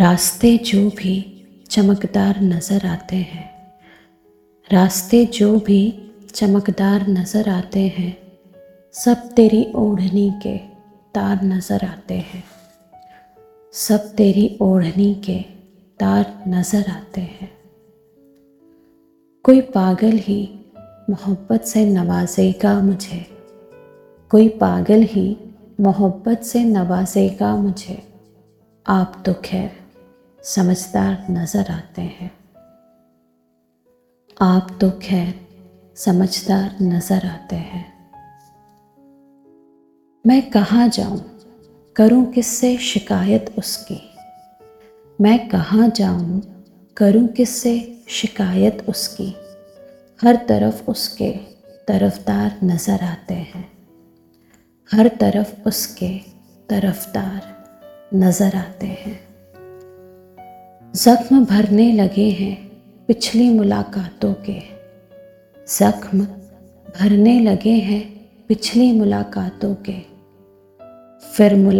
रास्ते जो भी चमकदार नज़र आते हैं, रास्ते जो भी चमकदार नज़र आते हैं, सब तेरी ओढ़नी के तार नज़र आते हैं। सब तेरी ओढ़नी के तार नज़र आते हैं। कोई पागल ही मोहब्बत से नवाजेगा मुझे। कोई पागल ही मोहब्बत से नवाजेगा मुझे। आप तो खैर समझदार नज़र आते हैं। आप तो खैर समझदार नज़र आते हैं। मैं कहाँ जाऊँ? करूँ किससे शिकायत उसकी? मैं कहाँ जाऊँ? करूँ किससे शिकायत उसकी? हर तरफ़ उसके तरफदार नज़र आते हैं। हर तरफ़ उसके तरफदार नज़र आते हैं। ज़ख्म भरने लगे हैं पिछली मुलाकातों के। ज़ख्म भरने लगे हैं पिछली मुलाकातों के। फिर मुला